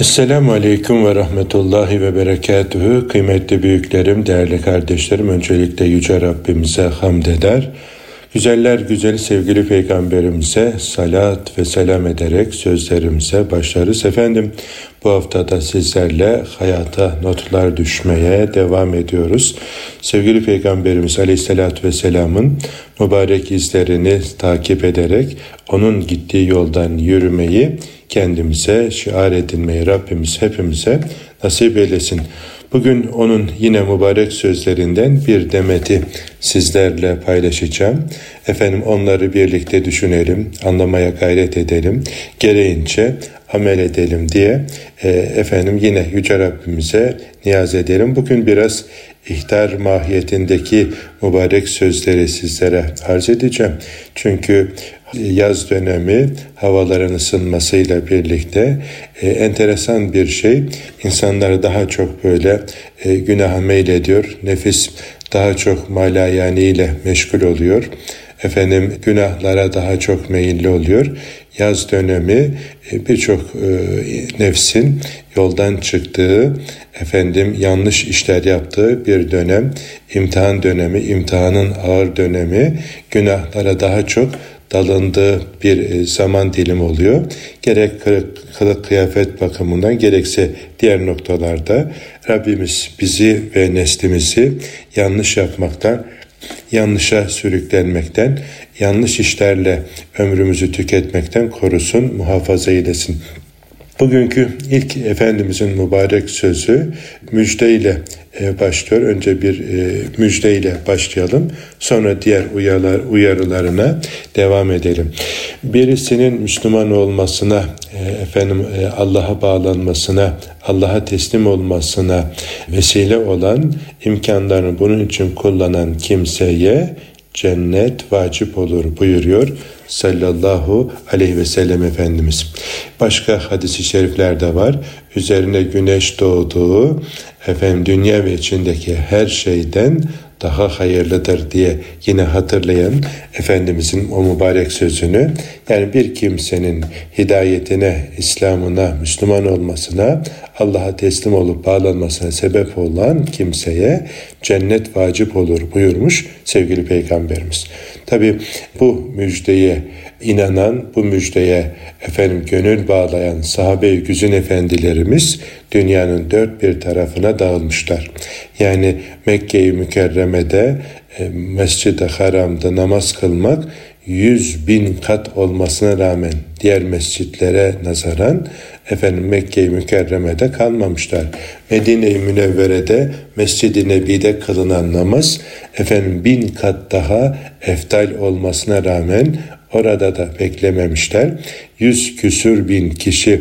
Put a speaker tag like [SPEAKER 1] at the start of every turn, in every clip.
[SPEAKER 1] Esselamu Aleyküm ve Rahmetullahi ve Berekatühü. Kıymetli büyüklerim, değerli kardeşlerim, öncelikle Yüce Rabbimize hamd eder. Güzeller güzeli sevgili Peygamberimize salat ve selam ederek sözlerimize başlarız. Efendim bu haftada sizlerle hayata notlar düşmeye devam ediyoruz. Sevgili Peygamberimiz Aleyhisselatü Vesselam'ın mübarek izlerini takip ederek onun gittiği yoldan yürümeyi kendimize şiar edinmeyi Rabbimiz hepimize nasip eylesin. Bugün onun yine mübarek sözlerinden bir demeti sizlerle paylaşacağım. Efendim onları birlikte düşünelim, anlamaya gayret edelim, gereğince amel edelim diye e, efendim yine Yüce Rabbimize niyaz edelim. Bugün biraz ihtar mahiyetindeki mübarek sözleri sizlere arz edeceğim. Çünkü yaz dönemi havaların ısınmasıyla birlikte e, enteresan bir şey. İnsanlar daha çok böyle e, günaha meylediyor. Nefis daha çok malayani ile meşgul oluyor. Efendim günahlara daha çok meyilli oluyor. Yaz dönemi e, birçok e, nefsin yoldan çıktığı, efendim yanlış işler yaptığı bir dönem, imtihan dönemi, imtihanın ağır dönemi, günahlara daha çok dalındığı bir e, zaman dilimi oluyor. Gerek kılık kıyafet bakımından gerekse diğer noktalarda Rabbimiz bizi ve neslimizi yanlış yapmaktan, yanlışa sürüklenmekten, yanlış işlerle ömrümüzü tüketmekten korusun, muhafaza eylesin. Bugünkü ilk Efendimizin mübarek sözü müjdeyle e, başlıyor. Önce bir e, müjdeyle başlayalım. Sonra diğer uyarılar, uyarılarına devam edelim. Birisinin Müslüman olmasına, e, efendim Allah'a bağlanmasına, Allah'a teslim olmasına vesile olan imkanlarını bunun için kullanan kimseye cennet vacip olur buyuruyor sallallahu aleyhi ve sellem Efendimiz. Başka hadisi şeriflerde var. Üzerine güneş doğduğu efendim dünya ve içindeki her şeyden daha hayırlıdır diye yine hatırlayan Efendimizin o mübarek sözünü yani bir kimsenin hidayetine, İslam'ına, Müslüman olmasına, Allah'a teslim olup bağlanmasına sebep olan kimseye cennet vacip olur buyurmuş sevgili Peygamberimiz. Tabi bu müjdeye inanan, bu müjdeye efendim gönül bağlayan sahabe-i güzün efendilerimiz dünyanın dört bir tarafına dağılmışlar. Yani Mekke-i Mükerreme'de e, Mescid-i Haram'da namaz kılmak yüz bin kat olmasına rağmen diğer mescitlere nazaran efendim Mekke-i Mükerreme'de kalmamışlar. Medine-i Münevvere'de Mescid-i Nebi'de kılınan namaz efendim bin kat daha eftal olmasına rağmen orada da beklememişler. Yüz küsür bin kişi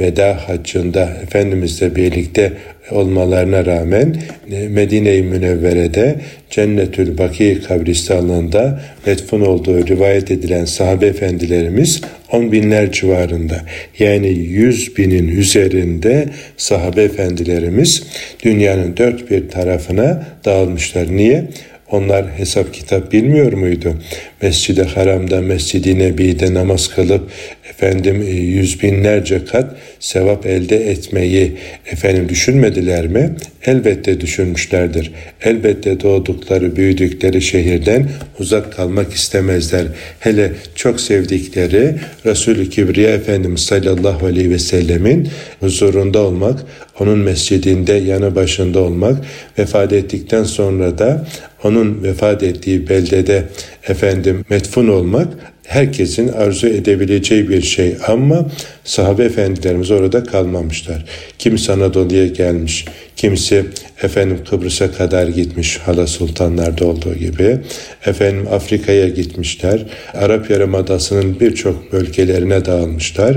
[SPEAKER 1] veda haccında Efendimizle birlikte olmalarına rağmen e, Medine-i Münevvere'de Cennetül Baki kabristanlığında metfun olduğu rivayet edilen sahabe efendilerimiz on binler civarında yani yüz binin üzerinde sahabe efendilerimiz dünyanın dört bir tarafına dağılmışlar. Niye? Onlar hesap kitap bilmiyor muydu? Mescid-i Haram'da, Mescid-i Nebi'de namaz kılıp efendim e, yüz binlerce kat sevap elde etmeyi efendim düşünmediler mi? Elbette düşünmüşlerdir. Elbette doğdukları, büyüdükleri şehirden uzak kalmak istemezler. Hele çok sevdikleri Resulü Kibriya Efendimiz sallallahu aleyhi ve sellemin huzurunda olmak, onun mescidinde yanı başında olmak, vefat ettikten sonra da onun vefat ettiği beldede efendim metfun olmak herkesin arzu edebileceği bir şey ama sahabe efendilerimiz orada kalmamışlar. Kimisi Anadolu'ya gelmiş, kimisi efendim Kıbrıs'a kadar gitmiş hala sultanlarda olduğu gibi. Efendim Afrika'ya gitmişler. Arap Yarımadası'nın birçok bölgelerine dağılmışlar.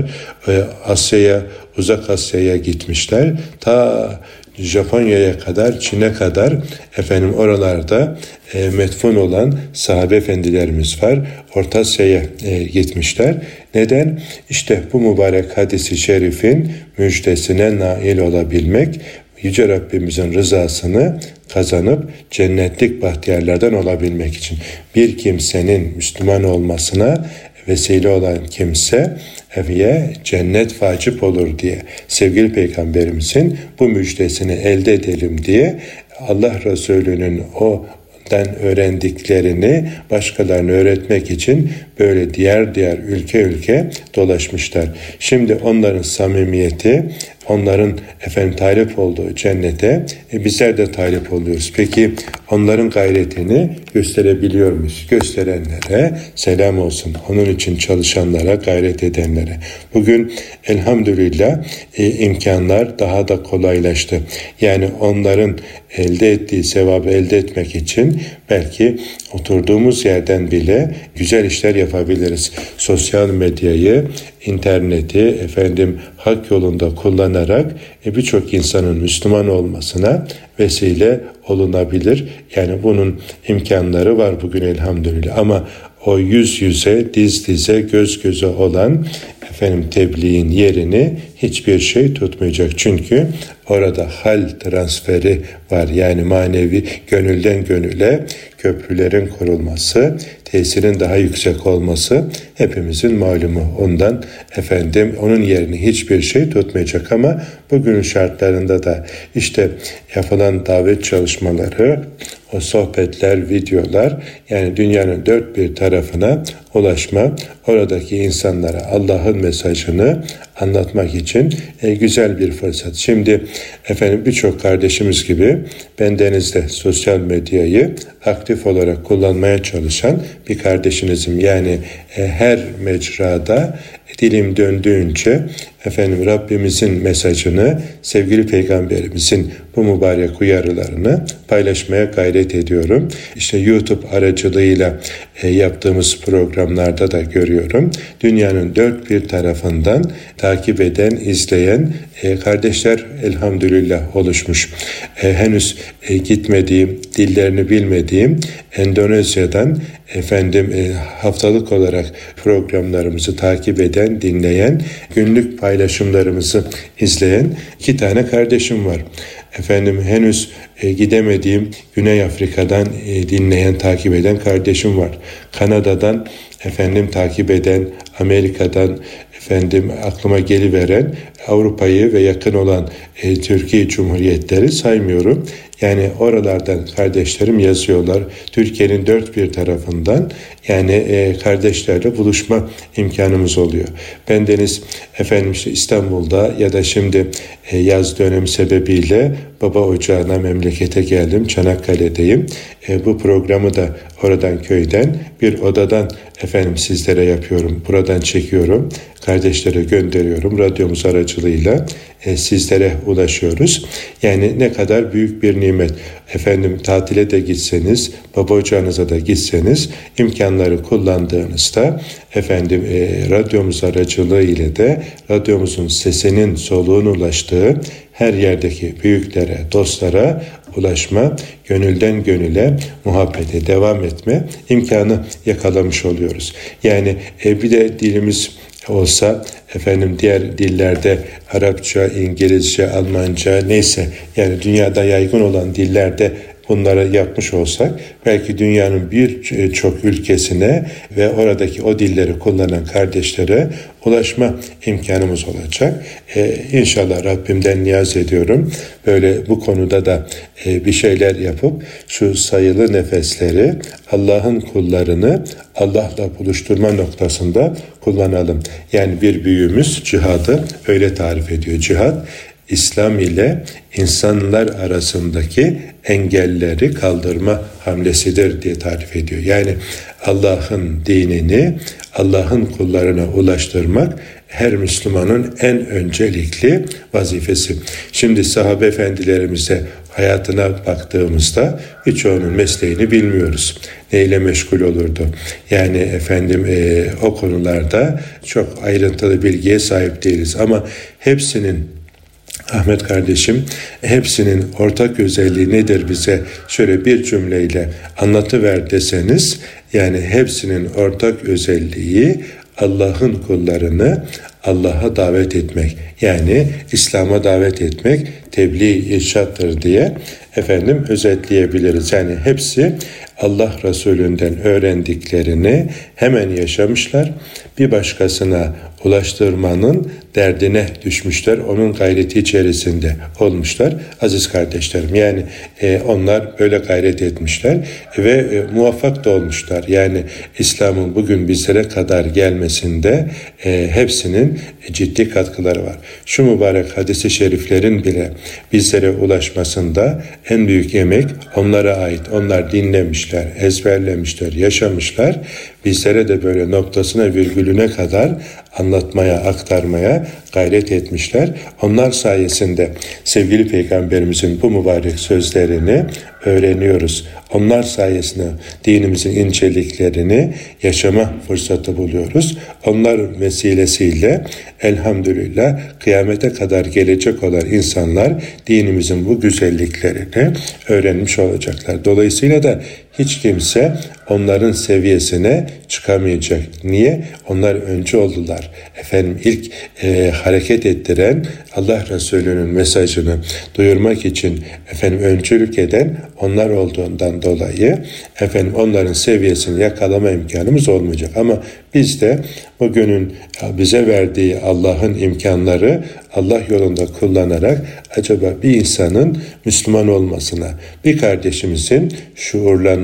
[SPEAKER 1] Asya'ya, Uzak Asya'ya gitmişler. Ta Japonya'ya kadar, Çin'e kadar efendim oralarda e, metfun olan sahabe efendilerimiz var. Orta Asya'ya e, gitmişler. Neden? İşte bu mübarek hadisi şerifin müjdesine nail olabilmek, Yüce Rabbimizin rızasını kazanıp cennetlik bahtiyarlardan olabilmek için bir kimsenin Müslüman olmasına vesile olan kimse eviye cennet vacip olur diye sevgili peygamberimizin bu müjdesini elde edelim diye Allah Resulü'nün o den öğrendiklerini başkalarına öğretmek için böyle diğer diğer ülke ülke dolaşmışlar. Şimdi onların samimiyeti, onların efendim talip olduğu cennete e, bizler de talip oluyoruz. Peki onların gayretini gösterebiliyor muyuz? Gösterenlere selam olsun. Onun için çalışanlara, gayret edenlere. Bugün elhamdülillah e, imkanlar daha da kolaylaştı. Yani onların elde ettiği sevabı elde etmek için belki oturduğumuz yerden bile güzel işler yapabiliriz. Sosyal medyayı, interneti efendim hak yolunda kullanarak e, birçok insanın Müslüman olmasına vesile olunabilir. Yani bunun imkanları var bugün elhamdülillah ama o yüz yüze, diz dize, göz göze olan efendim tebliğin yerini hiçbir şey tutmayacak. Çünkü orada hal transferi var. Yani manevi gönülden gönüle köprülerin kurulması, tesirin daha yüksek olması hepimizin malumu. Ondan efendim onun yerini hiçbir şey tutmayacak ama bugünün şartlarında da işte yapılan davet çalışmaları, o sohbetler, videolar yani dünyanın dört bir tarafına ulaşma, oradaki insanlara Allah'ın mesajını anlatmak için e, güzel bir fırsat. Şimdi efendim birçok kardeşimiz gibi ben denizde sosyal medyayı aktif olarak kullanmaya çalışan bir kardeşinizim. Yani e, her mecrada dilim döndüğünce efendim Rabbimizin mesajını, sevgili peygamberimizin bu mübarek uyarılarını paylaşmaya gayret ediyorum. İşte YouTube aracılığıyla e, yaptığımız programlarda da görüyorum. Dünyanın dört bir tarafından takip eden, izleyen e, kardeşler elhamdülillah oluşmuş. E, henüz e, gitmediğim, dillerini bilmediğim Endonezya'dan efendim e, haftalık olarak programlarımızı takip eden, dinleyen, günlük paylaşımlarımızı izleyen iki tane kardeşim var. Efendim henüz e, gidemediğim Güney Afrika'dan e, dinleyen, takip eden kardeşim var. Kanada'dan efendim takip eden, Amerika'dan efendim aklıma geliveren Avrupa'yı ve yakın olan e, Türkiye Cumhuriyetleri saymıyorum. Yani oralardan kardeşlerim yazıyorlar. Türkiye'nin dört bir tarafından yani e, kardeşlerle buluşma imkanımız oluyor. Ben Deniz efendim işte İstanbul'da ya da şimdi e, yaz dönemi sebebiyle baba ocağına memlekete geldim. Çanakkale'deyim. E, bu programı da oradan köyden bir odadan efendim sizlere yapıyorum. Buradan çekiyorum. Kardeşlere gönderiyorum. Radyomuz aracılığıyla sizlere ulaşıyoruz. Yani ne kadar büyük bir nimet. Efendim tatile de gitseniz, baba ocağınıza da gitseniz imkanları kullandığınızda efendim e, radyomuz aracılığı ile de radyomuzun sesinin soluğun ulaştığı her yerdeki büyüklere, dostlara ulaşma, gönülden gönüle muhabbete devam etme imkanı yakalamış oluyoruz. Yani e, bir de dilimiz olsa efendim diğer dillerde Arapça, İngilizce, Almanca neyse yani dünyada yaygın olan dillerde bunları yapmış olsak belki dünyanın birçok ülkesine ve oradaki o dilleri kullanan kardeşlere ulaşma imkanımız olacak. Ee, inşallah Rabbimden niyaz ediyorum. Böyle bu konuda da e, bir şeyler yapıp şu sayılı nefesleri Allah'ın kullarını Allah'la buluşturma noktasında kullanalım. Yani bir büyüğümüz cihadı öyle tarif ediyor. Cihad İslam ile insanlar arasındaki engelleri kaldırma hamlesidir diye tarif ediyor. Yani Allah'ın dinini Allah'ın kullarına ulaştırmak her Müslümanın en öncelikli vazifesi. Şimdi sahabe efendilerimize hayatına baktığımızda birçoğunun mesleğini bilmiyoruz. Neyle meşgul olurdu? Yani efendim e, o konularda çok ayrıntılı bilgiye sahip değiliz ama hepsinin Ahmet kardeşim hepsinin ortak özelliği nedir bize şöyle bir cümleyle anlatıver deseniz yani hepsinin ortak özelliği Allah'ın kullarını Allah'a davet etmek yani İslam'a davet etmek tebliğ irşattır diye efendim özetleyebiliriz. Yani hepsi Allah Resulü'nden öğrendiklerini hemen yaşamışlar. Bir başkasına ulaştırmanın derdine düşmüşler. Onun gayreti içerisinde olmuşlar. Aziz kardeşlerim yani e, onlar böyle gayret etmişler ve e, muvaffak da olmuşlar. Yani İslam'ın bugün bizlere kadar gelmesinde e, hepsinin ciddi katkıları var. Şu mübarek hadisi şeriflerin bile bizlere ulaşmasında en büyük emek onlara ait. Onlar dinlemişler, ezberlemişler, yaşamışlar. Bizlere de böyle noktasına virgülüne kadar anlatmaya, aktarmaya gayret etmişler. Onlar sayesinde sevgili peygamberimizin bu mübarek sözlerini öğreniyoruz. Onlar sayesinde dinimizin inceliklerini yaşama fırsatı buluyoruz. Onlar vesilesiyle elhamdülillah kıyamete kadar gelecek olan insanlar dinimizin bu güzelliklerini öğrenmiş olacaklar. Dolayısıyla da hiç kimse onların seviyesine çıkamayacak. Niye? Onlar önce oldular. Efendim ilk e, hareket ettiren Allah Resulü'nün mesajını duyurmak için efendim öncülük eden onlar olduğundan dolayı efendim onların seviyesini yakalama imkanımız olmayacak. Ama biz de bugünün bize verdiği Allah'ın imkanları Allah yolunda kullanarak acaba bir insanın Müslüman olmasına, bir kardeşimizin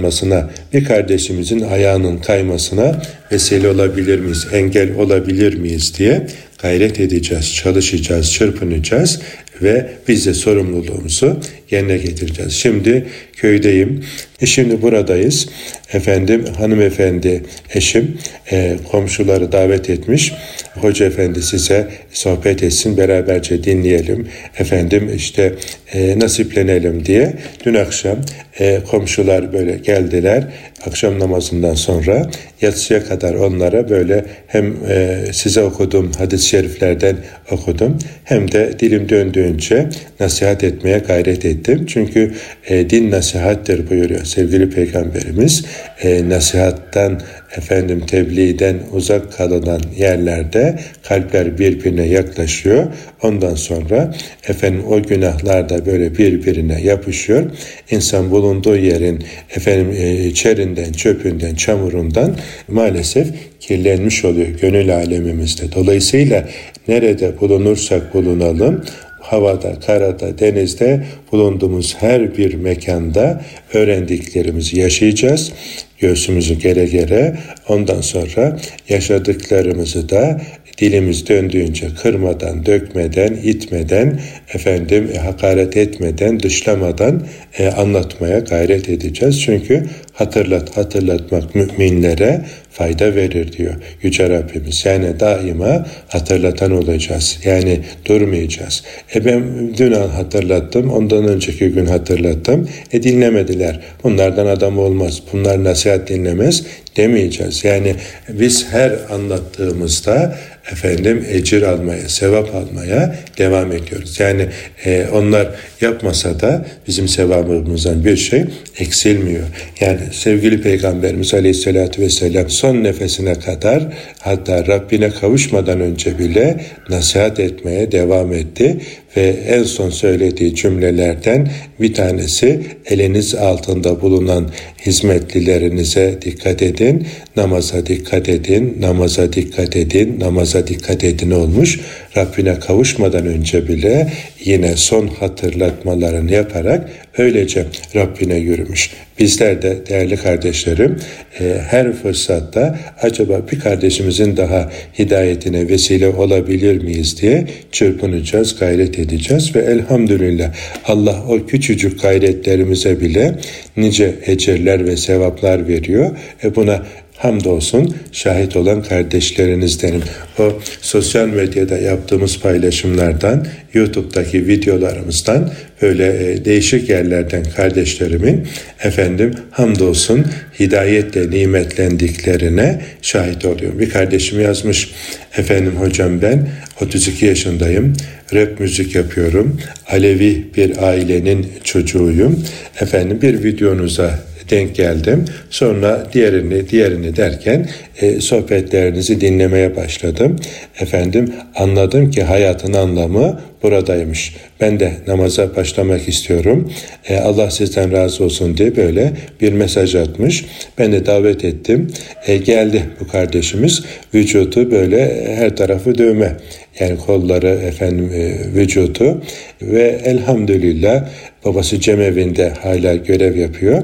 [SPEAKER 1] şuurlanmasına, bir kardeşimizin ayağının kaymasına vesile olabilir miyiz, engel olabilir miyiz diye gayret edeceğiz, çalışacağız, çırpınacağız ve biz de sorumluluğumuzu yerine getireceğiz. Şimdi köydeyim. E şimdi buradayız. Efendim hanımefendi eşim e, komşuları davet etmiş. Hoca efendi size sohbet etsin beraberce dinleyelim. Efendim işte e, nasiplenelim diye. Dün akşam e, komşular böyle geldiler. Akşam namazından sonra yatsıya kadar onlara böyle hem e, size okudum hadis-i şeriflerden okudum hem de dilim döndüğünce nasihat etmeye gayret ettim. Çünkü e, din nasihattir buyuruyor sevgili peygamberimiz. E, nasihattan efendim tebliğden uzak kalınan yerlerde kalpler birbirine yaklaşıyor. Ondan sonra efendim o günahlar da böyle birbirine yapışıyor. İnsan bulunduğu yerin efendim e, çerinden, çöpünden, çamurundan maalesef kirlenmiş oluyor gönül alemimizde. Dolayısıyla nerede bulunursak bulunalım havada, karada, denizde bulunduğumuz her bir mekanda öğrendiklerimizi yaşayacağız. Göğsümüzü gere gere ondan sonra yaşadıklarımızı da dilimiz döndüğünce kırmadan, dökmeden, itmeden, efendim e, hakaret etmeden, dışlamadan e, anlatmaya gayret edeceğiz. Çünkü hatırlat, hatırlatmak müminlere fayda verir diyor Yüce Rabbimiz. Yani daima hatırlatan olacağız. Yani durmayacağız. E ben dün hatırlattım, ondan önceki gün hatırlattım. E dinlemediler. Bunlardan adam olmaz. Bunlar nasihat dinlemez demeyeceğiz. Yani biz her anlattığımızda efendim ecir almaya, sevap almaya devam ediyoruz. Yani e, onlar yapmasa da bizim sevabımızdan bir şey eksilmiyor. Yani sevgili Peygamberimiz Aleyhisselatü Vesselam son nefesine kadar hatta Rabbine kavuşmadan önce bile nasihat etmeye devam etti ve en son söylediği cümlelerden bir tanesi eliniz altında bulunan hizmetlilerinize dikkat edin, namaza dikkat edin, namaza dikkat edin, namaza dikkat edin olmuş. Rabbine kavuşmadan önce bile yine son hatırlatmalarını yaparak öylece Rabbine yürümüş. Bizler de değerli kardeşlerim e, her fırsatta acaba bir kardeşimizin daha hidayetine vesile olabilir miyiz diye çırpınacağız, gayret edeceğiz ve elhamdülillah Allah o küçücük gayretlerimize bile nice ecirler ve sevaplar veriyor. E buna hamdolsun şahit olan kardeşlerinizdenim. O sosyal medyada yaptığımız paylaşımlardan, YouTube'daki videolarımızdan öyle e, değişik yerlerden kardeşlerimin efendim hamdolsun hidayetle nimetlendiklerine şahit oluyorum. Bir kardeşim yazmış efendim hocam ben 32 yaşındayım. Rap müzik yapıyorum. Alevi bir ailenin çocuğuyum. Efendim bir videonuza denk geldim. Sonra diğerini diğerini derken e, sohbetlerinizi dinlemeye başladım. Efendim anladım ki hayatın anlamı buradaymış. Ben de namaza başlamak istiyorum. E, Allah sizden razı olsun diye böyle bir mesaj atmış. Ben de davet ettim. E, geldi bu kardeşimiz. Vücudu böyle her tarafı dövme. Yani kolları efendim e, vücudu ve elhamdülillah babası cemevinde hala görev yapıyor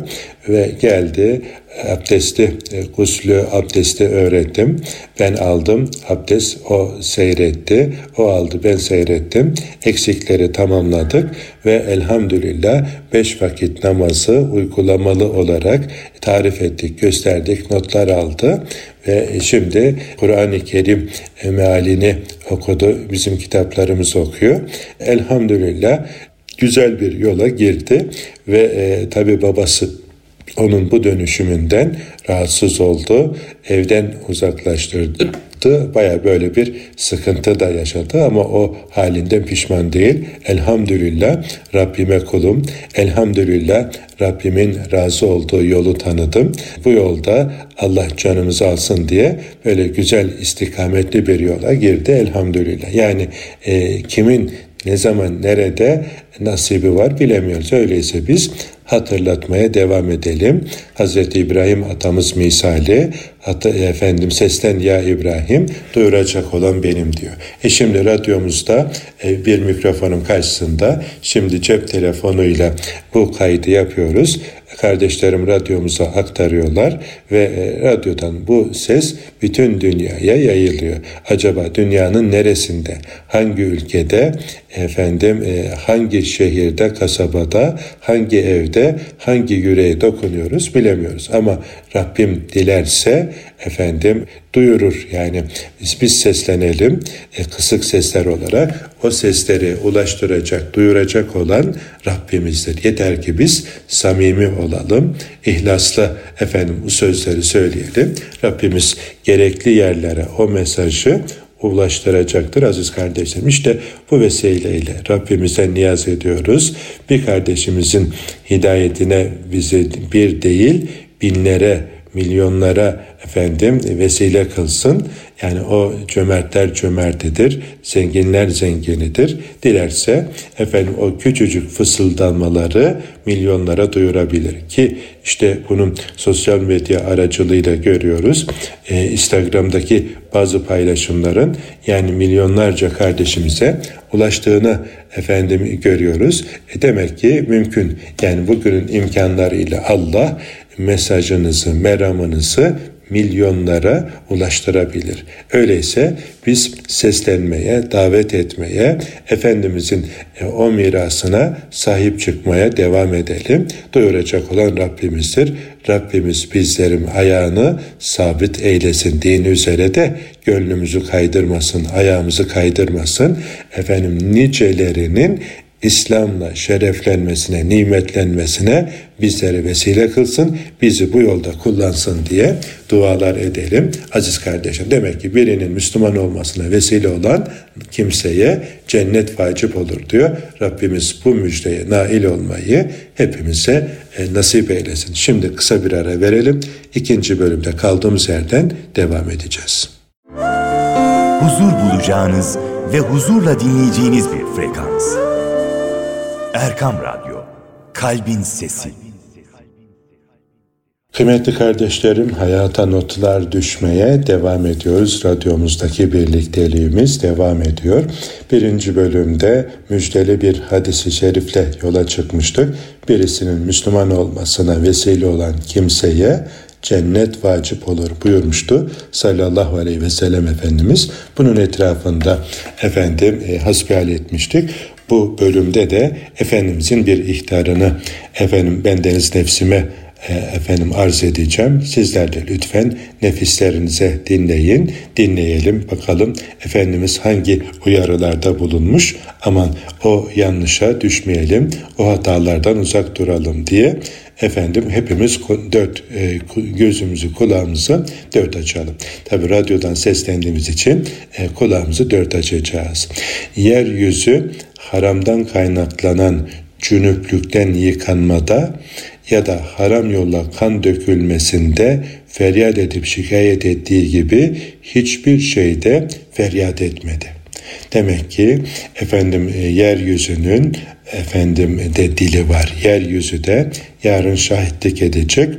[SPEAKER 1] ve geldi abdesti, e, guslü abdesti öğrettim. Ben aldım abdest, o seyretti. O aldı, ben seyrettim. Eksikleri tamamladık ve elhamdülillah beş vakit namazı uygulamalı olarak tarif ettik, gösterdik, notlar aldı ve şimdi Kur'an-ı Kerim mealini okudu, bizim kitaplarımızı okuyor. Elhamdülillah güzel bir yola girdi ve e, tabi babası onun bu dönüşümünden rahatsız oldu. Evden uzaklaştırdı. Baya böyle bir sıkıntı da yaşadı ama o halinden pişman değil. Elhamdülillah Rabbime kulum. Elhamdülillah Rabbimin razı olduğu yolu tanıdım. Bu yolda Allah canımızı alsın diye böyle güzel istikametli bir yola girdi elhamdülillah. Yani e, kimin ne zaman nerede nasibi var bilemiyoruz. Öyleyse biz hatırlatmaya devam edelim. Hz. İbrahim atamız misali hatta efendim sesten ya İbrahim duyuracak olan benim diyor. E şimdi radyomuzda e, bir mikrofonun karşısında şimdi cep telefonuyla bu kaydı yapıyoruz. Kardeşlerim radyomuza aktarıyorlar ve e, radyodan bu ses bütün dünyaya yayılıyor. Acaba dünyanın neresinde, hangi ülkede, efendim e, hangi şehirde, kasabada, hangi evde, hangi yüreğe dokunuyoruz bilemiyoruz. Ama Rabbim dilerse efendim duyurur. Yani biz, biz seslenelim e, kısık sesler olarak o sesleri ulaştıracak, duyuracak olan Rabbimizdir. Yeter ki biz samimi olalım, ihlasla efendim bu sözleri söyleyelim. Rabbimiz gerekli yerlere o mesajı ulaştıracaktır aziz kardeşlerim. İşte bu vesileyle Rabbimize niyaz ediyoruz. Bir kardeşimizin hidayetine bizi bir değil binlere milyonlara efendim vesile kılsın. Yani o cömertler cömertidir, zenginler zenginidir. Dilerse efendim o küçücük fısıldanmaları milyonlara duyurabilir ki işte bunun sosyal medya aracılığıyla görüyoruz. Ee, Instagram'daki bazı paylaşımların yani milyonlarca kardeşimize ulaştığını efendim görüyoruz. E demek ki mümkün. Yani bugünün imkanlarıyla Allah mesajınızı, meramınızı milyonlara ulaştırabilir. Öyleyse biz seslenmeye, davet etmeye, Efendimizin e, o mirasına sahip çıkmaya devam edelim. Duyuracak olan Rabbimizdir. Rabbimiz bizlerin ayağını sabit eylesin. Dini üzere de gönlümüzü kaydırmasın, ayağımızı kaydırmasın. Efendim nicelerinin İslam'la şereflenmesine, nimetlenmesine bizleri vesile kılsın, bizi bu yolda kullansın diye dualar edelim. Aziz kardeşim demek ki birinin Müslüman olmasına vesile olan kimseye cennet vacip olur diyor. Rabbimiz bu müjdeye nail olmayı hepimize e, nasip eylesin. Şimdi kısa bir ara verelim. İkinci bölümde kaldığımız yerden devam edeceğiz.
[SPEAKER 2] Huzur bulacağınız ve huzurla dinleyeceğiniz bir frekans. Erkam Radyo, Kalbin Sesi.
[SPEAKER 1] Kıymetli kardeşlerim, hayata notlar düşmeye devam ediyoruz. Radyomuzdaki birlikteliğimiz devam ediyor. Birinci bölümde müjdeli bir hadisi şerifle yola çıkmıştık. Birisinin Müslüman olmasına vesile olan kimseye cennet vacip olur buyurmuştu sallallahu aleyhi ve sellem Efendimiz. Bunun etrafında efendim e, hasbihal etmiştik. Bu bölümde de Efendimizin bir ihtarını efendim bendeniz nefsime e, efendim arz edeceğim. Sizler de lütfen nefislerinize dinleyin, dinleyelim bakalım Efendimiz hangi uyarılarda bulunmuş. Aman o yanlışa düşmeyelim, o hatalardan uzak duralım diye efendim hepimiz dört e, gözümüzü kulağımızı dört açalım. Tabi radyodan seslendiğimiz için e, kulağımızı dört açacağız. Yeryüzü haramdan kaynaklanan cünüplükten yıkanmada ya da haram yolla kan dökülmesinde feryat edip şikayet ettiği gibi hiçbir şeyde feryat etmedi. Demek ki efendim e, yeryüzünün efendim de dili var. Yeryüzü de yarın şahitlik edecek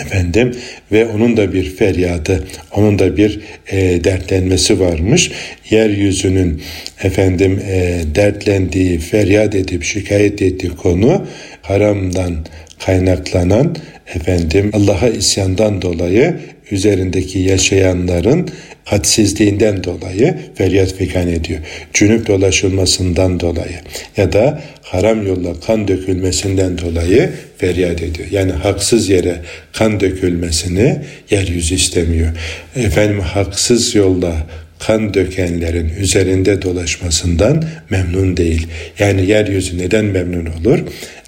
[SPEAKER 1] efendim ve onun da bir feryadı, onun da bir e, dertlenmesi varmış. Yeryüzünün efendim e, dertlendiği, feryat edip şikayet ettiği konu haramdan kaynaklanan efendim Allah'a isyandan dolayı üzerindeki yaşayanların hadsizliğinden dolayı feryat figan ediyor. Cünüp dolaşılmasından dolayı ya da haram yolla kan dökülmesinden dolayı feryat ediyor. Yani haksız yere kan dökülmesini yeryüzü istemiyor. Efendim haksız yolla kan dökenlerin üzerinde dolaşmasından memnun değil. Yani yeryüzü neden memnun olur?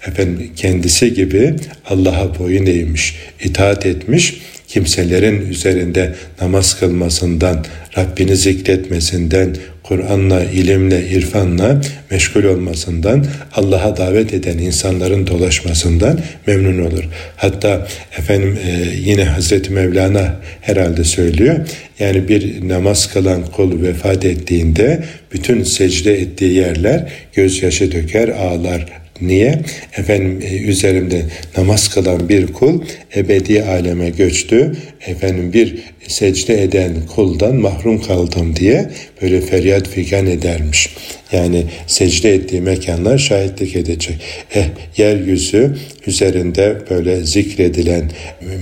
[SPEAKER 1] Efendim kendisi gibi Allah'a boyun eğmiş, itaat etmiş, kimselerin üzerinde namaz kılmasından, Rabbini zikretmesinden, Kur'an'la, ilimle, irfanla meşgul olmasından, Allah'a davet eden insanların dolaşmasından memnun olur. Hatta efendim e, yine Hazreti Mevlana herhalde söylüyor. Yani bir namaz kılan kul vefat ettiğinde bütün secde ettiği yerler gözyaşı döker, ağlar, Niye? Efendim e, üzerimde namaz kılan bir kul ebedi aleme göçtü. Efendim bir secde eden kuldan mahrum kaldım diye böyle feryat figan edermiş. Yani secde ettiği mekanlar şahitlik edecek. Eh yeryüzü üzerinde böyle zikredilen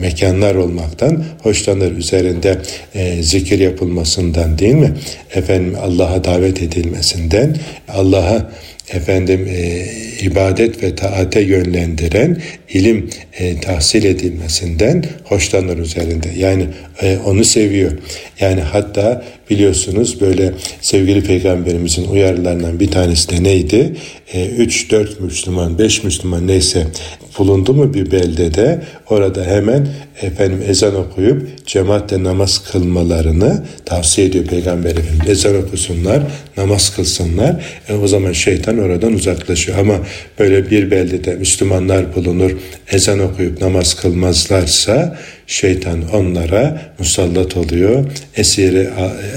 [SPEAKER 1] mekanlar olmaktan hoşlanır. Üzerinde e, zikir yapılmasından değil mi? Efendim Allah'a davet edilmesinden, Allah'a efendim e, ibadet ve taate yönlendiren ilim e, tahsil edilmesinden hoşlanır üzerinde. Yani e, onu seviyor. Yani hatta biliyorsunuz böyle sevgili peygamberimizin uyarılarından bir tanesi de neydi? 3-4 e, Müslüman, 5 Müslüman neyse bulundu mu bir beldede orada hemen efendim ezan okuyup cemaatle namaz kılmalarını tavsiye ediyor Peygamber Efendimiz. Ezan okusunlar, namaz kılsınlar. E, o zaman şeytan oradan uzaklaşıyor. Ama böyle bir beldede Müslümanlar bulunur, ezan okuyup namaz kılmazlarsa şeytan onlara musallat oluyor, esiri,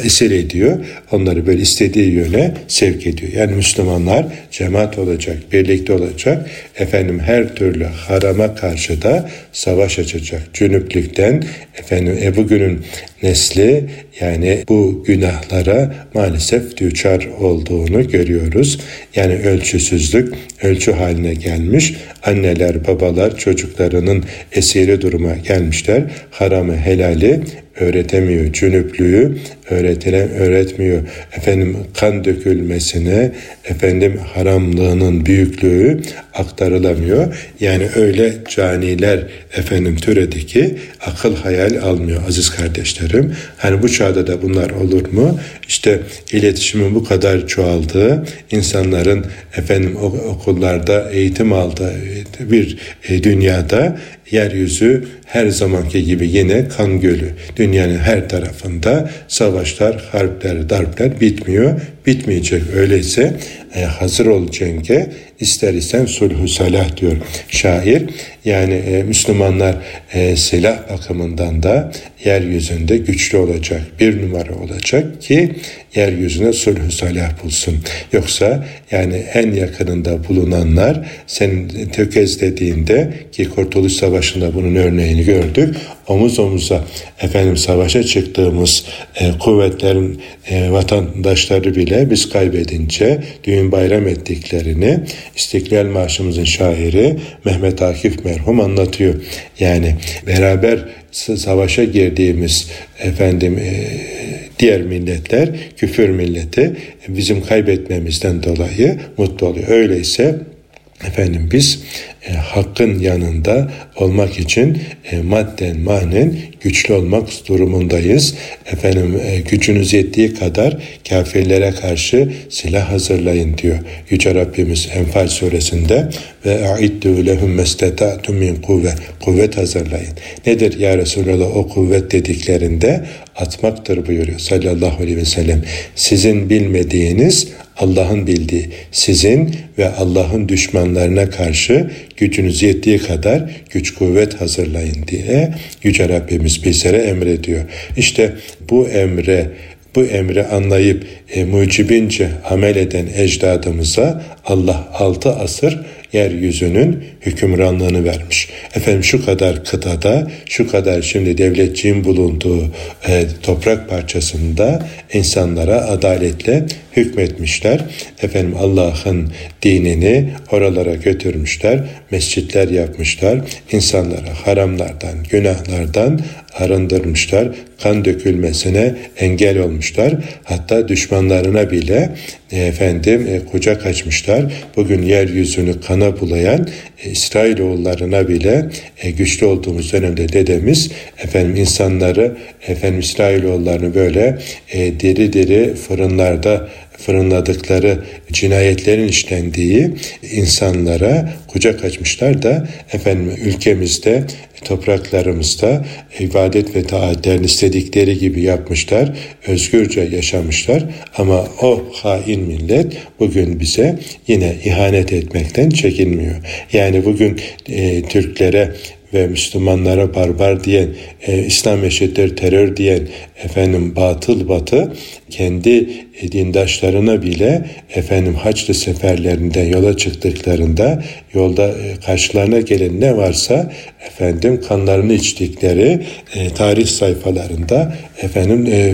[SPEAKER 1] esir ediyor. Onları böyle istediği yöne sevk ediyor. Yani Müslümanlar cemaat olacak, birlikte olacak. Efendim her türlü harama karşı da savaş açacak. Cünüplükten efendim e bugünün nesli yani bu günahlara maalesef düçar olduğunu görüyoruz. Yani ölçüsüzlük ölçü haline gelmiş. Anneler, babalar çocuklarının esiri duruma gelmişler. Haramı, helali öğretemiyor. Cünüplüğü öğretilen öğretmiyor. Efendim kan dökülmesine, efendim haramlığının büyüklüğü aktarılamıyor. Yani öyle caniler efendim türedi ki akıl hayal almıyor aziz kardeşlerim. Hani bu çağda da bunlar olur mu? İşte iletişimin bu kadar çoğaldığı, insanların efendim okullarda eğitim aldığı bir e, dünyada yeryüzü her zamanki gibi yine kan gölü. Dünyanın her tarafında savaşlar, harpler, darplar bitmiyor, bitmeyecek. Öyleyse e, hazır ol cenge, ister isen sulhu salah diyor şair. Yani e, Müslümanlar e, silah bakımından da yeryüzünde güçlü olacak, bir numara olacak ki yeryüzüne sulhu salah bulsun. Yoksa yani en yakınında bulunanlar sen tökezlediğinde ki Kurtuluş Savaşı'nda bunun örneğini gördük. Omuz omuza efendim savaşa çıktığımız e, kuvvetlerin e, vatandaşları bile biz kaybedince düğün bayram ettiklerini İstiklal Marşımızın şairi Mehmet Akif merhum anlatıyor. Yani beraber savaşa girdiğimiz efendim e, diğer milletler küfür milleti bizim kaybetmemizden dolayı mutlu oluyor. Öyleyse efendim biz e, hakkın yanında olmak için e, madden manen güçlü olmak durumundayız. Efendim e, gücünüz yettiği kadar kafirlere karşı silah hazırlayın diyor Yüce Rabbimiz Enfal suresinde ve a'iddu lehum mesteta'tum min kuvve kuvvet hazırlayın. Nedir ya Resulallah o kuvvet dediklerinde atmaktır buyuruyor sallallahu aleyhi ve sellem. Sizin bilmediğiniz Allah'ın bildiği sizin ve Allah'ın düşmanlarına karşı gücünüz yettiği kadar güç kuvvet hazırlayın diye Yüce Rabbimiz bizlere emrediyor. İşte bu emre bu emri anlayıp e, mucibince amel eden ecdadımıza Allah altı asır yeryüzünün hükümranlığını vermiş. Efendim şu kadar kıtada, şu kadar şimdi devletçiğin bulunduğu e, toprak parçasında insanlara adaletle hükmetmişler. Efendim Allah'ın dinini oralara götürmüşler, mescitler yapmışlar, insanlara haramlardan, günahlardan arındırmışlar, kan dökülmesine engel olmuşlar. Hatta düşmanlarına bile e, efendim e, kucak açmışlar. Bugün yeryüzünü kana bulayan e, İsrailoğullarına bile e, güçlü olduğumuz dönemde dedemiz efendim insanları efendim İsrailoğullarını böyle e, diri diri fırınlarda fırınladıkları cinayetlerin işlendiği insanlara kucak açmışlar da efendim ülkemizde topraklarımızda ibadet ve taatlerini istedikleri gibi yapmışlar, özgürce yaşamışlar ama o hain millet bugün bize yine ihanet etmekten çekinmiyor. Yani bugün e, Türklere ve Müslümanlara barbar diyen, e, İslam eşittir terör diyen efendim batıl batı kendi dindaşlarına bile efendim Haçlı seferlerinden yola çıktıklarında yolda e, karşılarına gelen ne varsa efendim kanlarını içtikleri e, tarih sayfalarında efendim e,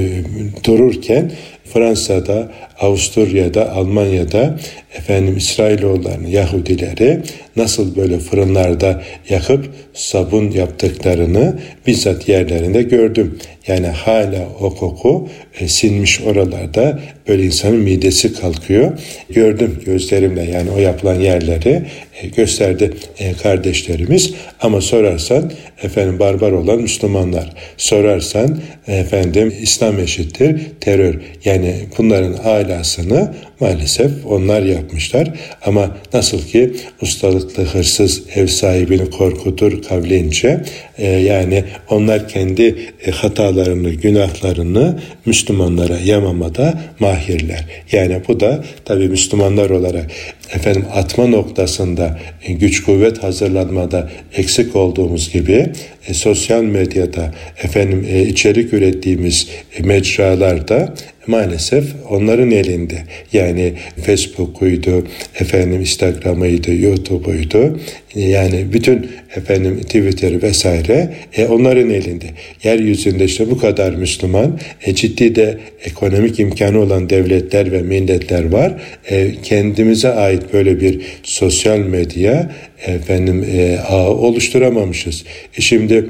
[SPEAKER 1] dururken Fransa'da, Avusturya'da, Almanya'da efendim İsrailoğullarını, Yahudileri nasıl böyle fırınlarda yakıp sabun yaptıklarını bizzat yerlerinde gördüm. Yani hala o koku sinmiş oralarda böyle insanın midesi kalkıyor. Gördüm gözlerimle yani o yapılan yerleri e, gösterdi e, kardeşlerimiz. Ama sorarsan efendim barbar olan Müslümanlar. Sorarsan efendim İslam eşittir terör. Yani bunların alasını maalesef onlar yapmışlar. Ama nasıl ki ustalıklı hırsız ev sahibini korkutur kavlince e, yani onlar kendi hatalarını, günahlarını Müslümanlara yamamada mahirler. Yani bu da tabi Müslümanlar olarak efendim atma noktasında e, güç kuvvet hazırlanmada eksik olduğumuz gibi e, sosyal medyada efendim e, içerik ürettiğimiz e, mecralarda maalesef onların elinde. Yani Facebook'uydu, efendim Instagram'ıydı, YouTube'uydu. Yani bütün efendim Twitter vesaire e, onların elinde. Yeryüzünde işte bu kadar Müslüman, e, ciddi de ekonomik imkanı olan devletler ve milletler var. E, kendimize ait böyle bir sosyal medya efendim e, ağ oluşturamamışız. E, şimdi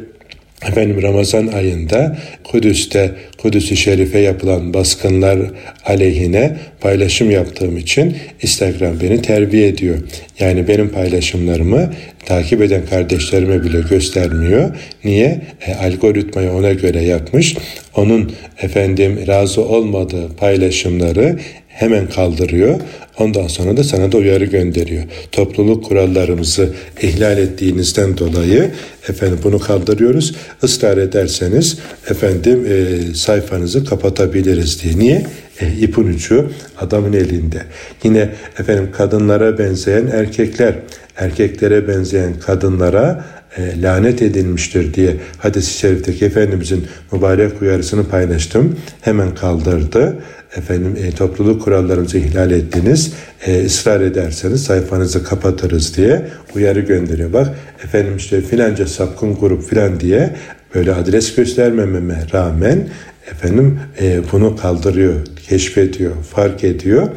[SPEAKER 1] Efendim Ramazan ayında Kudüs'te Kudüs-i Şerif'e yapılan baskınlar aleyhine paylaşım yaptığım için Instagram beni terbiye ediyor. Yani benim paylaşımlarımı takip eden kardeşlerime bile göstermiyor. Niye? E, algoritmayı ona göre yapmış. Onun efendim razı olmadığı paylaşımları hemen kaldırıyor. Ondan sonra da sana da uyarı gönderiyor. Topluluk kurallarımızı ihlal ettiğinizden dolayı efendim bunu kaldırıyoruz. Israr ederseniz efendim e, sayfanızı kapatabiliriz diye. Niye? E, ipin ucu adamın elinde. Yine efendim kadınlara benzeyen erkekler, erkeklere benzeyen kadınlara e, lanet edilmiştir diye hadis-i şerifteki Efendimizin mübarek uyarısını paylaştım. Hemen kaldırdı efendim e, topluluk kurallarımızı ihlal ettiniz. E, ısrar ederseniz sayfanızı kapatırız diye uyarı gönderiyor. Bak efendim işte filanca sapkın grup filan diye böyle adres göstermememe rağmen efendim e, bunu kaldırıyor, keşfediyor, fark ediyor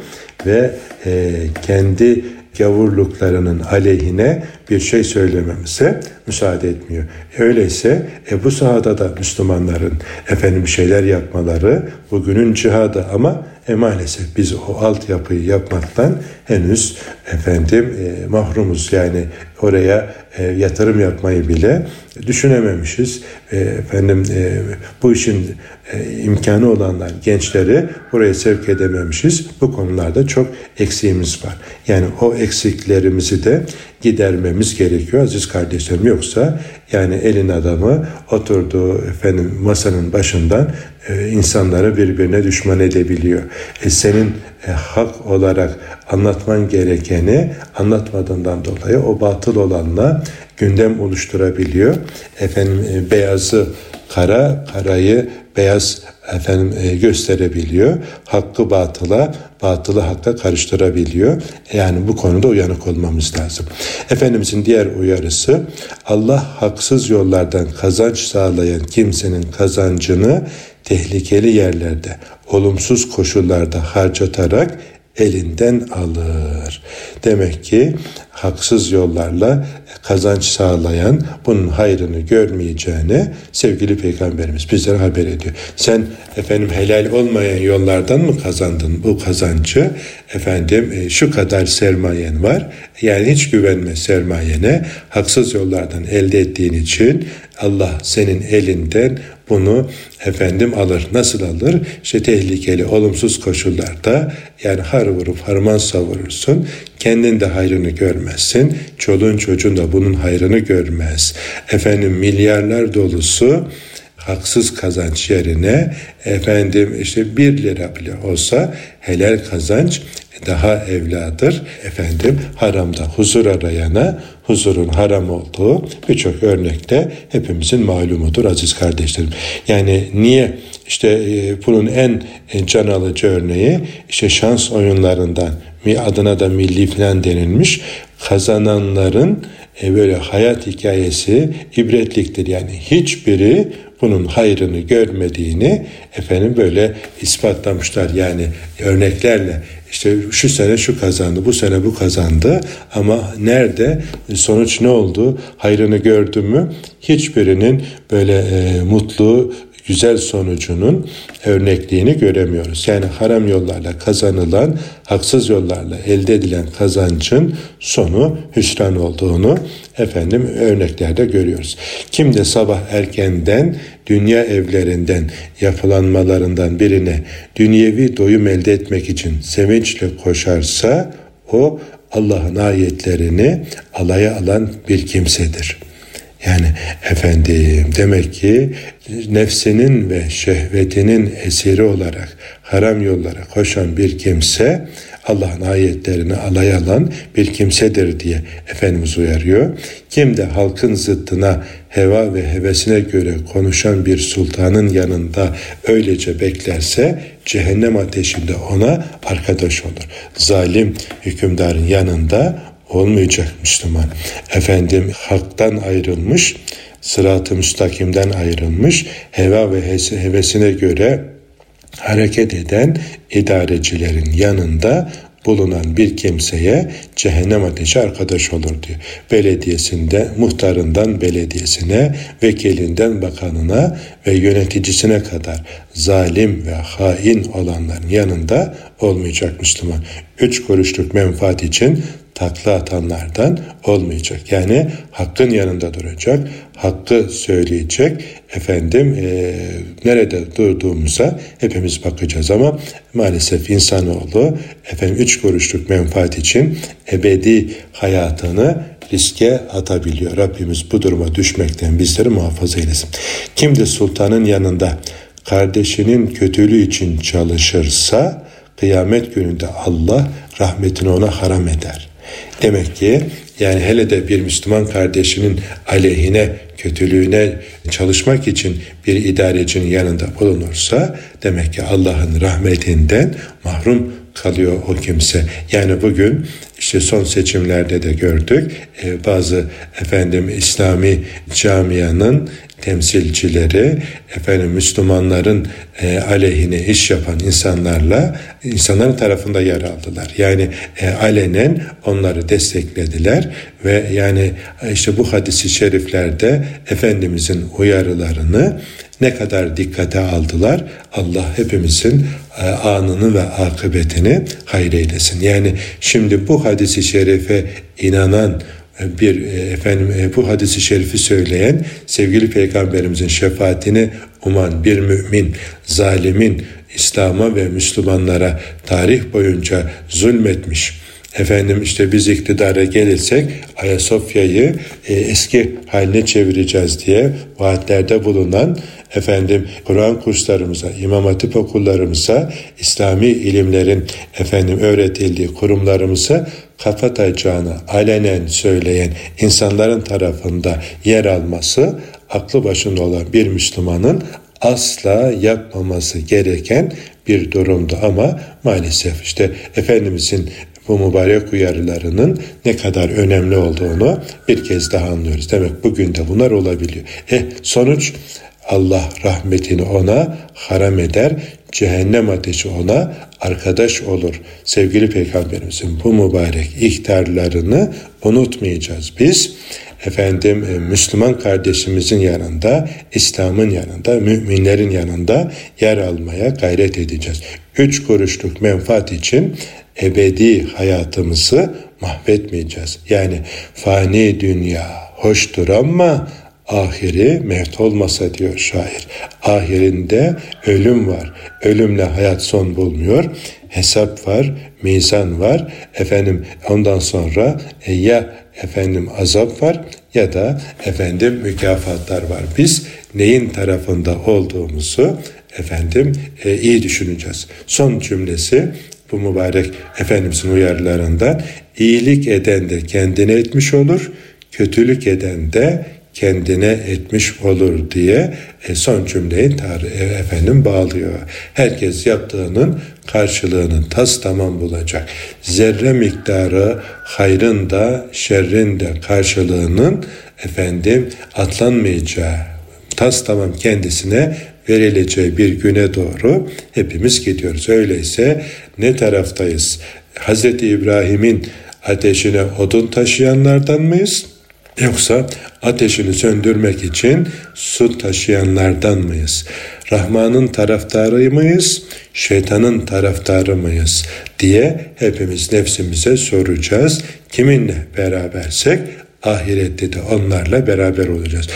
[SPEAKER 1] ve e, kendi gavurluklarının aleyhine bir şey söylememize müsaade etmiyor. Öyleyse e, bu sahada da Müslümanların efendim şeyler yapmaları bugünün cihadı ama e, maalesef biz o altyapıyı yapmaktan henüz efendim e, mahrumuz. Yani oraya e, yatırım yapmayı bile düşünememişiz. E, efendim e, bu işin e, imkanı olanlar gençleri buraya sevk edememişiz. Bu konularda çok eksiğimiz var. Yani o eksiklerimizi de gidermemiz gerekiyor aziz kardeşlerim. Yoksa yani elin adamı oturduğu efendim masanın başından e, insanları birbirine düşman edebiliyor. E, senin e, hak olarak anlatman gerekeni anlatmadığından dolayı o batıl olanla gündem oluşturabiliyor. Efendim e, beyazı kara, karayı beyaz efendim e, gösterebiliyor. Hakkı batıla, batılı hakka karıştırabiliyor. Yani bu konuda uyanık olmamız lazım. Efendimizin diğer uyarısı Allah haksız yollardan kazanç sağlayan kimsenin kazancını tehlikeli yerlerde, olumsuz koşullarda harcatarak elinden alır. Demek ki haksız yollarla kazanç sağlayan bunun hayrını görmeyeceğini sevgili peygamberimiz bizlere haber ediyor. Sen efendim helal olmayan yollardan mı kazandın bu kazancı? Efendim e, şu kadar sermayen var. Yani hiç güvenme sermayene. Haksız yollardan elde ettiğin için Allah senin elinden bunu efendim alır. Nasıl alır? İşte tehlikeli, olumsuz koşullarda yani har vurup harman savurursun. Kendin de hayrını görmezsin. Çoluğun çocuğun da bunun hayrını görmez. Efendim milyarlar dolusu haksız kazanç yerine efendim işte bir lira bile olsa helal kazanç daha evladır. Efendim haramda huzur arayana huzurun haram olduğu birçok örnekte hepimizin malumudur aziz kardeşlerim. Yani niye işte e, bunun en can alıcı örneği işte şans oyunlarından adına da milli falan denilmiş kazananların e, böyle hayat hikayesi ibretliktir. Yani hiçbiri bunun hayrını görmediğini efendim böyle ispatlamışlar. Yani örneklerle işte şu sene şu kazandı, bu sene bu kazandı ama nerede sonuç ne oldu, hayrını gördü mü hiçbirinin böyle e, mutlu güzel sonucunun örnekliğini göremiyoruz. Yani haram yollarla kazanılan, haksız yollarla elde edilen kazancın sonu hüsran olduğunu efendim örneklerde görüyoruz. Kim de sabah erkenden dünya evlerinden yapılanmalarından birine dünyevi doyum elde etmek için sevinçle koşarsa o Allah'ın ayetlerini alaya alan bir kimsedir.'' Yani efendim demek ki nefsinin ve şehvetinin esiri olarak haram yollara koşan bir kimse Allah'ın ayetlerini alay alan bir kimsedir diye Efendimiz uyarıyor. Kim de halkın zıttına heva ve hevesine göre konuşan bir sultanın yanında öylece beklerse cehennem ateşinde ona arkadaş olur. Zalim hükümdarın yanında olmayacak Müslüman. Efendim haktan ayrılmış, sırat-ı müstakimden ayrılmış, heva ve hevesine göre hareket eden idarecilerin yanında bulunan bir kimseye cehennem ateşi arkadaş olur diyor. Belediyesinde, muhtarından belediyesine, vekilinden bakanına ve yöneticisine kadar zalim ve hain olanların yanında olmayacak Müslüman. Üç kuruşluk menfaat için takla atanlardan olmayacak. Yani hakkın yanında duracak, hakkı söyleyecek. Efendim e, nerede durduğumuza hepimiz bakacağız ama maalesef insanoğlu efendim üç kuruşluk menfaat için ebedi hayatını riske atabiliyor. Rabbimiz bu duruma düşmekten bizleri muhafaza eylesin. Kim de sultanın yanında kardeşinin kötülüğü için çalışırsa kıyamet gününde Allah rahmetini ona haram eder. Demek ki yani hele de bir Müslüman kardeşinin aleyhine, kötülüğüne çalışmak için bir idarecinin yanında bulunursa demek ki Allah'ın rahmetinden mahrum kalıyor o kimse. Yani bugün işte son seçimlerde de gördük e, bazı efendim İslami camianın temsilcileri efendim Müslümanların e, aleyhine iş yapan insanlarla insanların tarafında yer aldılar. Yani e, alenen onları desteklediler ve yani e, işte bu hadisi şeriflerde Efendimizin uyarılarını ne kadar dikkate aldılar. Allah hepimizin e, anını ve akıbetini hayreylesin. Yani şimdi bu hadisi şerife inanan bir e, efendim e, bu hadisi şerifi söyleyen sevgili peygamberimizin şefaatini uman bir mümin zalimin İslam'a ve Müslümanlara tarih boyunca zulmetmiş efendim işte biz iktidara gelirsek Ayasofya'yı e, eski haline çevireceğiz diye vaatlerde bulunan efendim Kur'an kurslarımıza, İmam Hatip okullarımıza, İslami ilimlerin efendim öğretildiği kurumlarımıza kapatacağını alenen söyleyen insanların tarafında yer alması aklı başında olan bir Müslümanın asla yapmaması gereken bir durumdu. Ama maalesef işte Efendimizin bu mübarek uyarılarının ne kadar önemli olduğunu bir kez daha anlıyoruz. Demek bugün de bunlar olabiliyor. Eh sonuç Allah rahmetini ona haram eder, cehennem ateşi ona arkadaş olur. Sevgili Peygamberimizin bu mübarek ihtarlarını unutmayacağız. Biz efendim e, Müslüman kardeşimizin yanında, İslam'ın yanında, müminlerin yanında yer almaya gayret edeceğiz. Üç kuruşluk menfaat için ebedi hayatımızı mahvetmeyeceğiz. Yani fani dünya hoştur ama ahiri mevt olmasa diyor şair. Ahirinde ölüm var. Ölümle hayat son bulmuyor. Hesap var, mizan var. Efendim ondan sonra e, ya efendim azap var ya da efendim mükafatlar var. Biz neyin tarafında olduğumuzu efendim e, iyi düşüneceğiz. Son cümlesi bu mübarek Efendimizin uyarılarından iyilik eden de kendine etmiş olur, kötülük eden de kendine etmiş olur diye e, son cümleyi tarih, e, efendim bağlıyor. Herkes yaptığının karşılığını tas tamam bulacak. Zerre miktarı hayrın da şerrin de karşılığının efendim atlanmayacağı tas tamam kendisine verileceği bir güne doğru hepimiz gidiyoruz. Öyleyse ne taraftayız? Hz. İbrahim'in ateşine odun taşıyanlardan mıyız? Yoksa ateşini söndürmek için su taşıyanlardan mıyız? Rahman'ın taraftarı mıyız? Şeytanın taraftarı mıyız? diye hepimiz nefsimize soracağız. Kiminle berabersek ahirette de onlarla beraber olacağız.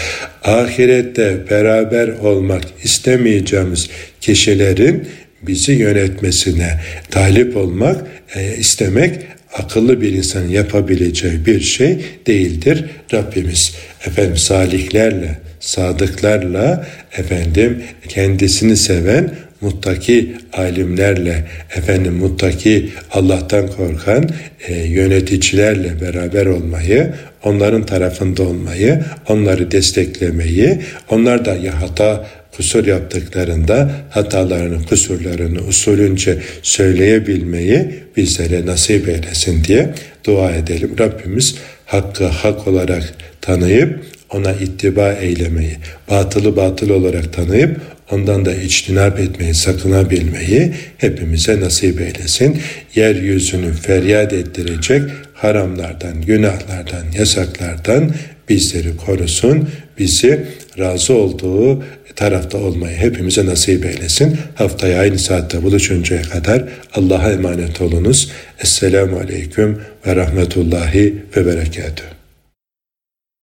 [SPEAKER 1] Ahirette beraber olmak istemeyeceğimiz kişilerin bizi yönetmesine talip olmak, e, istemek akıllı bir insanın yapabileceği bir şey değildir. Rabbimiz efendim salihlerle, sadıklarla efendim kendisini seven muttaki alimlerle, efendim muttaki Allah'tan korkan e, yöneticilerle beraber olmayı, onların tarafında olmayı, onları desteklemeyi, onlar da ya hata kusur yaptıklarında hatalarını, kusurlarını usulünce söyleyebilmeyi bizlere nasip eylesin diye dua edelim. Rabbimiz hakkı hak olarak tanıyıp ona ittiba eylemeyi, batılı batıl olarak tanıyıp ondan da içtinap etmeyi, sakınabilmeyi hepimize nasip eylesin. Yeryüzünü feryat ettirecek haramlardan, günahlardan, yasaklardan bizleri korusun. Bizi razı olduğu tarafta olmayı hepimize nasip eylesin. Haftaya aynı saatte buluşuncaya kadar Allah'a emanet olunuz. Esselamu Aleyküm ve Rahmetullahi ve Berekatuhu.